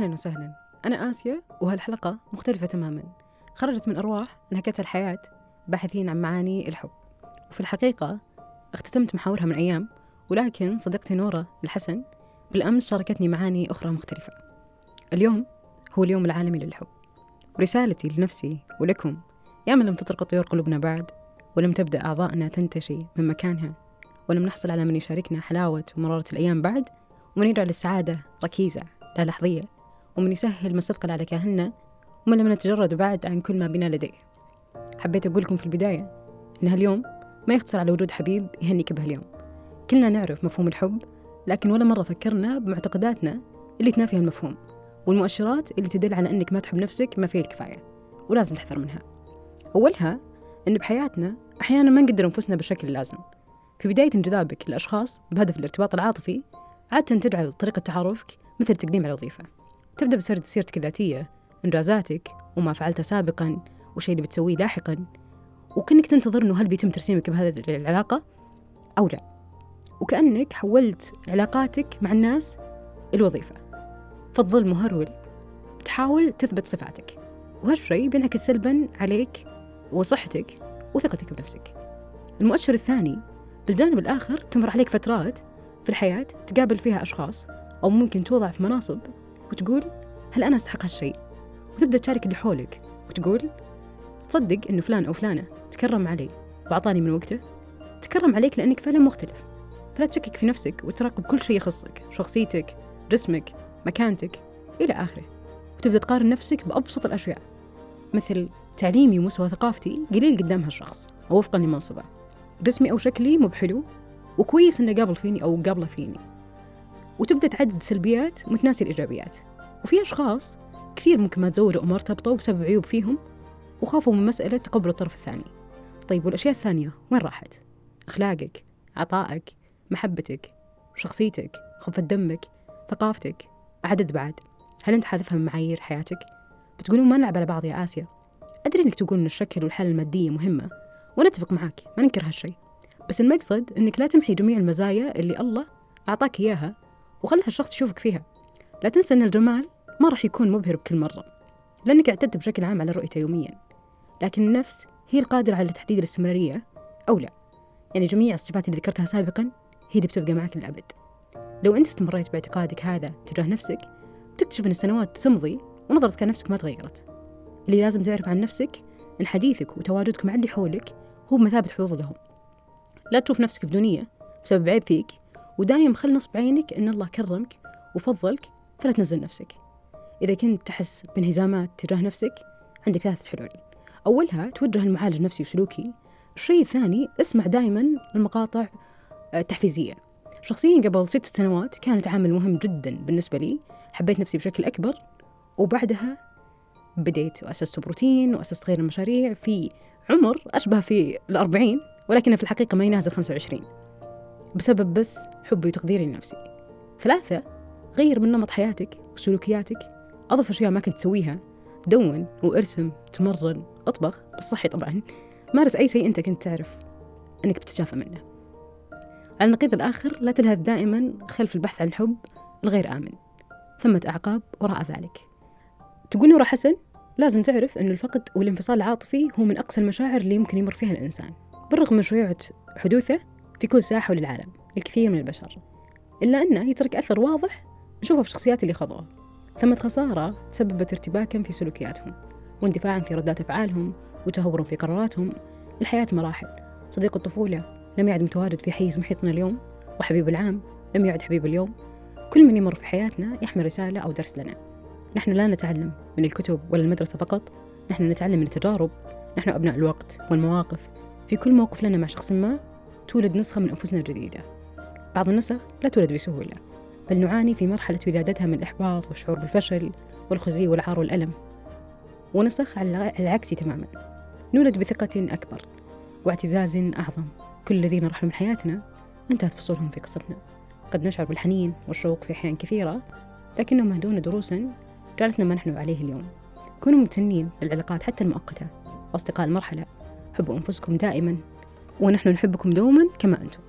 أهلا وسهلا. أنا آسيا وهالحلقة مختلفة تماما. خرجت من أرواح انهكتها الحياة باحثين عن معاني الحب. وفي الحقيقة اختتمت محاورها من أيام ولكن صديقتي نورة الحسن بالأمس شاركتني معاني أخرى مختلفة. اليوم هو اليوم العالمي للحب. ورسالتي لنفسي ولكم يا من لم تطرق طيور قلوبنا بعد ولم تبدأ أعضائنا تنتشي من مكانها ولم نحصل على من يشاركنا حلاوة ومرارة الأيام بعد ومن يدعو للسعادة ركيزة لا لحظية. ومن يسهل ما استثقل على كاهلنا ومن لم نتجرد بعد عن كل ما بنا لديه. حبيت أقول لكم في البداية إن هاليوم ما يختصر على وجود حبيب يهنيك بهاليوم. كلنا نعرف مفهوم الحب لكن ولا مرة فكرنا بمعتقداتنا اللي تنافي المفهوم والمؤشرات اللي تدل على أنك ما تحب نفسك ما فيه الكفاية ولازم تحذر منها. أولها أن بحياتنا أحيانا ما نقدر أنفسنا بالشكل اللازم في بداية انجذابك للأشخاص بهدف الارتباط العاطفي عادة تدعى طريقة تعارفك مثل التقديم على وظيفة. تبدأ بسرد سيرتك الذاتية إنجازاتك وما فعلته سابقا والشيء اللي بتسويه لاحقا. وكأنك تنتظر إنه هل بيتم ترسيمك بهذه العلاقة أو لا. وكأنك حولت علاقاتك مع الناس الوظيفة. فتظل مهرول. تحاول تثبت صفاتك. وهالشيء بينعكس سلبا عليك وصحتك وثقتك بنفسك. المؤشر الثاني بالجانب الآخر تمر عليك فترات في الحياة تقابل فيها أشخاص أو ممكن توضع في مناصب وتقول هل أنا أستحق هالشيء؟ وتبدأ تشارك اللي حولك وتقول تصدق إنه فلان أو فلانة تكرم علي وأعطاني من وقته؟ تكرم عليك لأنك فعلا مختلف. فلا تشكك في نفسك وتراقب كل شيء يخصك شخصيتك جسمك مكانتك إلى آخره. وتبدأ تقارن نفسك بأبسط الأشياء مثل تعليمي ومستوى ثقافتي قليل قدام هالشخص أو وفقا لمنصبه. جسمي أو شكلي مو بحلو وكويس إنه قابل فيني أو قابله فيني. وتبدأ تعدد سلبيات متناسي الإيجابيات. وفي أشخاص كثير ممكن ما تزوجوا ما ارتبطوا بسبب عيوب فيهم وخافوا من مسألة تقبل الطرف الثاني. طيب والأشياء الثانية وين راحت؟ أخلاقك عطائك محبتك شخصيتك خفة دمك ثقافتك. أعدد بعد هل أنت حاذفها من معايير حياتك؟ بتقولون ما نلعب على بعض يا آسيا. أدري إنك تقول إن الشكل والحالة المادية مهمة. وأنا أتفق معاك ما ننكر هالشيء. بس المقصد إنك لا تمحي جميع المزايا اللي الله أعطاك إياها وخلها الشخص يشوفك فيها. لا تنسى أن الجمال ما راح يكون مبهر بكل مرة لأنك اعتدت بشكل عام على رؤيته يوميا. لكن النفس هي القادرة على تحديد الاستمرارية أو لا. يعني جميع الصفات اللي ذكرتها سابقا هي اللي بتبقى معك للأبد. لو أنت استمريت باعتقادك هذا تجاه نفسك بتكتشف أن السنوات تمضي ونظرتك عن نفسك ما تغيرت. اللي لازم تعرف عن نفسك أن حديثك وتواجدك مع اللي حولك هو بمثابة حظوظ لهم لا تشوف نفسك بدونية بسبب عيب فيك ودايم خل نصب عينك أن الله كرمك وفضلك فلا تنزل نفسك. إذا كنت تحس بانهزامات تجاه نفسك عندك ثلاثة حلول. أولها توجه المعالج نفسي وسلوكي. الشيء الثاني اسمع دائما المقاطع التحفيزية. آه، شخصيا قبل ست سنوات كانت عامل مهم جدا بالنسبة لي. حبيت نفسي بشكل أكبر. وبعدها بديت وأسست بروتين وأسست غير المشاريع. في عمر أشبه في الأربعين ولكن في الحقيقة ما ينازل 25 بسبب بس حبي وتقديري لنفسي. ثلاثة غير من نمط حياتك وسلوكياتك. أضف أشياء ما كنت تسويها. دون وارسم تمرن أطبخ. بالصحي طبعا. مارس أي شيء أنت كنت تعرف أنك بتتشافى منه. على النقيض الآخر لا تلهث دائما خلف البحث عن الحب الغير آمن. ثمة أعقاب وراء ذلك. تقول نورة حسن لازم تعرف أن الفقد والانفصال العاطفي هو من أقصى المشاعر اللي يمكن يمر فيها الإنسان. بالرغم من شيوعة حدوثه في كل ساحة حول العالم الكثير من البشر. إلا أنه يترك أثر واضح نشوفه في الشخصيات اللي خضوها ثمة خسارة تسببت ارتباكا في سلوكياتهم واندفاعا في ردات أفعالهم وتهورا في قراراتهم. الحياة مراحل. صديق الطفولة لم يعد متواجد في حيز محيطنا اليوم وحبيب العام لم يعد حبيب اليوم. كل من يمر في حياتنا يحمل رسالة أو درس لنا. نحن لا نتعلم من الكتب ولا المدرسة فقط. نحن نتعلم من التجارب. نحن أبناء الوقت والمواقف. في كل موقف لنا مع شخص ما تولد نسخة من أنفسنا الجديدة. بعض النسخ لا تولد بسهولة بل نعاني في مرحلة ولادتها من الإحباط والشعور بالفشل والخزي والعار والألم. ونسخ على العكس تماما نولد بثقة أكبر واعتزاز أعظم. كل الذين رحلوا من حياتنا انتهت فصولهم في قصتنا. قد نشعر بالحنين والشوق في أحيان كثيرة لكنهم أهدونا دروسا جعلتنا ما نحن عليه اليوم. كونوا ممتنين للعلاقات حتى المؤقتة. وأصدقاء المرحلة حبوا أنفسكم دائما. ونحن نحبكم دوما كما أنتم.